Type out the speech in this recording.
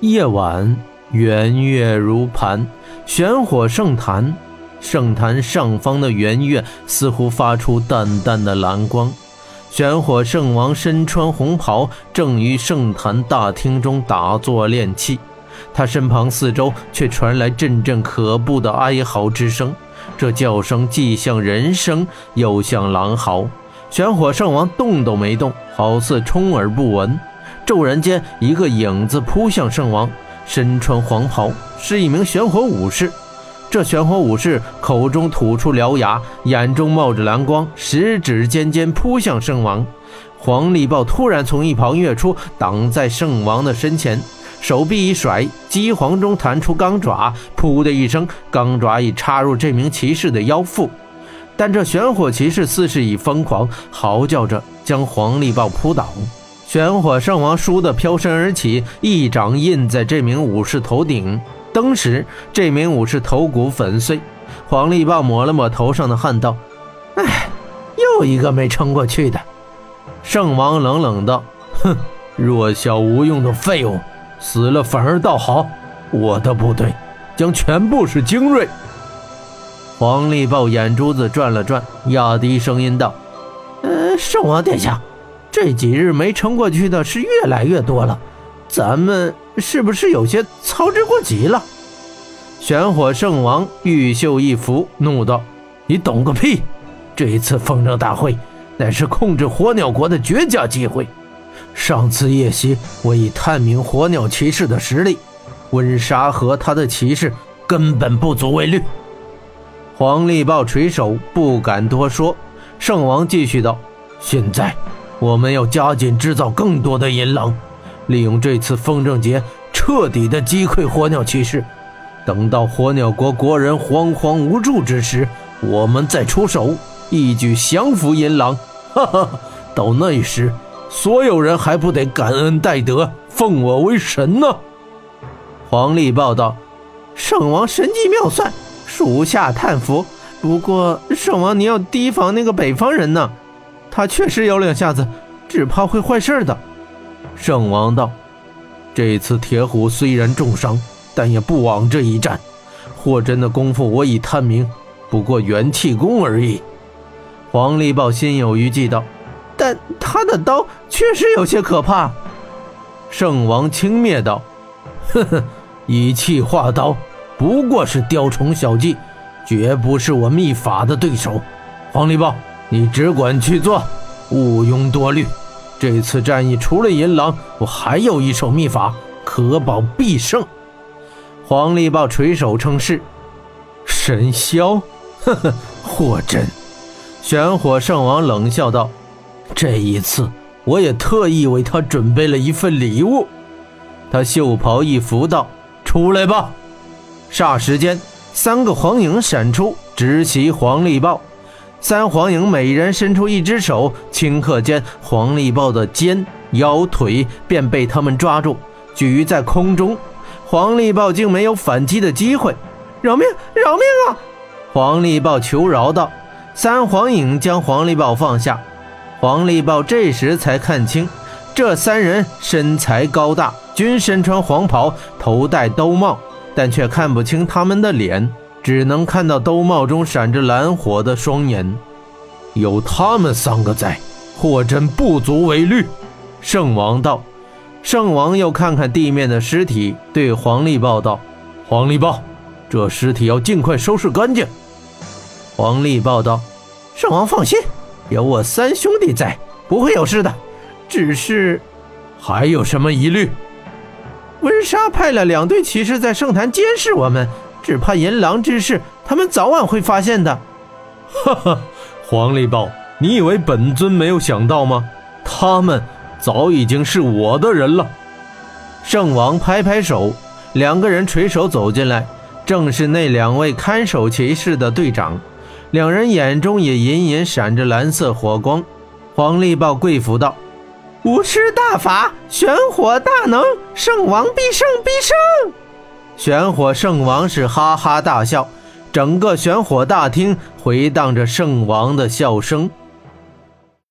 夜晚，圆月如盘，玄火圣坛。圣坛上方的圆月似乎发出淡淡的蓝光。玄火圣王身穿红袍，正于圣坛大厅中打坐练气。他身旁四周却传来阵阵可怖的哀嚎之声，这叫声既像人声，又像狼嚎。玄火圣王动都没动，好似充耳不闻。骤然间，一个影子扑向圣王，身穿黄袍，是一名玄火武士。这玄火武士口中吐出獠牙，眼中冒着蓝光，十指尖尖扑向圣王。黄力豹突然从一旁跃出，挡在圣王的身前，手臂一甩，机簧中弹出钢爪，噗的一声，钢爪已插入这名骑士的腰腹。但这玄火骑士似是已疯狂，嚎叫着将黄力豹扑倒。玄火圣王倏地飘身而起，一掌印在这名武士头顶。当时，这名武士头骨粉碎。黄立豹抹了抹头上的汗，道：“哎，又一个没撑过去的。”圣王冷冷道：“哼，弱小无用的废物，死了反而倒好。我的部队将全部是精锐。”黄立豹眼珠子转了转，压低声音道：“呃，圣王殿下。”这几日没撑过去的是越来越多了，咱们是不是有些操之过急了？玄火圣王玉袖一拂，怒道：“你懂个屁！这一次风筝大会乃是控制火鸟国的绝佳机会。上次夜袭，我已探明火鸟骑士的实力，温莎和他的骑士根本不足为虑。”黄力豹垂首，不敢多说。圣王继续道：“现在。”我们要加紧制造更多的银狼，利用这次风筝节彻底的击溃火鸟骑士。等到火鸟国国人惶惶无助之时，我们再出手，一举降服银狼。哈哈，到那时，所有人还不得感恩戴德，奉我为神呢？黄历报道：圣王神机妙算，属下叹服。不过，圣王你要提防那个北方人呢。他确实有两下子，只怕会坏事的。圣王道：“这次铁虎虽然重伤，但也不枉这一战。霍真的功夫我已探明，不过元气功而已。”黄力豹心有余悸道：“但他的刀确实有些可怕。”圣王轻蔑道：“呵呵，以气化刀，不过是雕虫小技，绝不是我秘法的对手。”黄力豹。你只管去做，毋庸多虑。这次战役除了银狼，我还有一手秘法，可保必胜。黄力豹垂手称是。神霄，呵呵，霍真。玄火圣王冷笑道：“这一次，我也特意为他准备了一份礼物。”他袖袍一拂道：“出来吧！”霎时间，三个黄影闪出，直袭黄力豹。三黄影每人伸出一只手，顷刻间，黄力豹的肩、腰、腿便被他们抓住，举在空中。黄力豹竟没有反击的机会，饶命！饶命啊！黄力豹求饶道。三黄影将黄力豹放下。黄力豹这时才看清，这三人身材高大，均身穿黄袍，头戴兜帽，但却看不清他们的脸。只能看到兜帽中闪着蓝火的双眼，有他们三个在，霍真不足为虑。圣王道。圣王又看看地面的尸体，对黄历豹道：“黄历豹，这尸体要尽快收拾干净。”黄历豹道：“圣王放心，有我三兄弟在，不会有事的。只是，还有什么疑虑？温莎派了两队骑士在圣坛监视我们。”只怕银狼之事，他们早晚会发现的。哈哈，黄力豹，你以为本尊没有想到吗？他们早已经是我的人了。圣王拍拍手，两个人垂手走进来，正是那两位看守骑士的队长。两人眼中也隐隐闪着蓝色火光。黄力豹跪伏道：“武师大法，玄火大能，圣王必胜，必胜！”玄火圣王是哈哈大笑，整个玄火大厅回荡着圣王的笑声。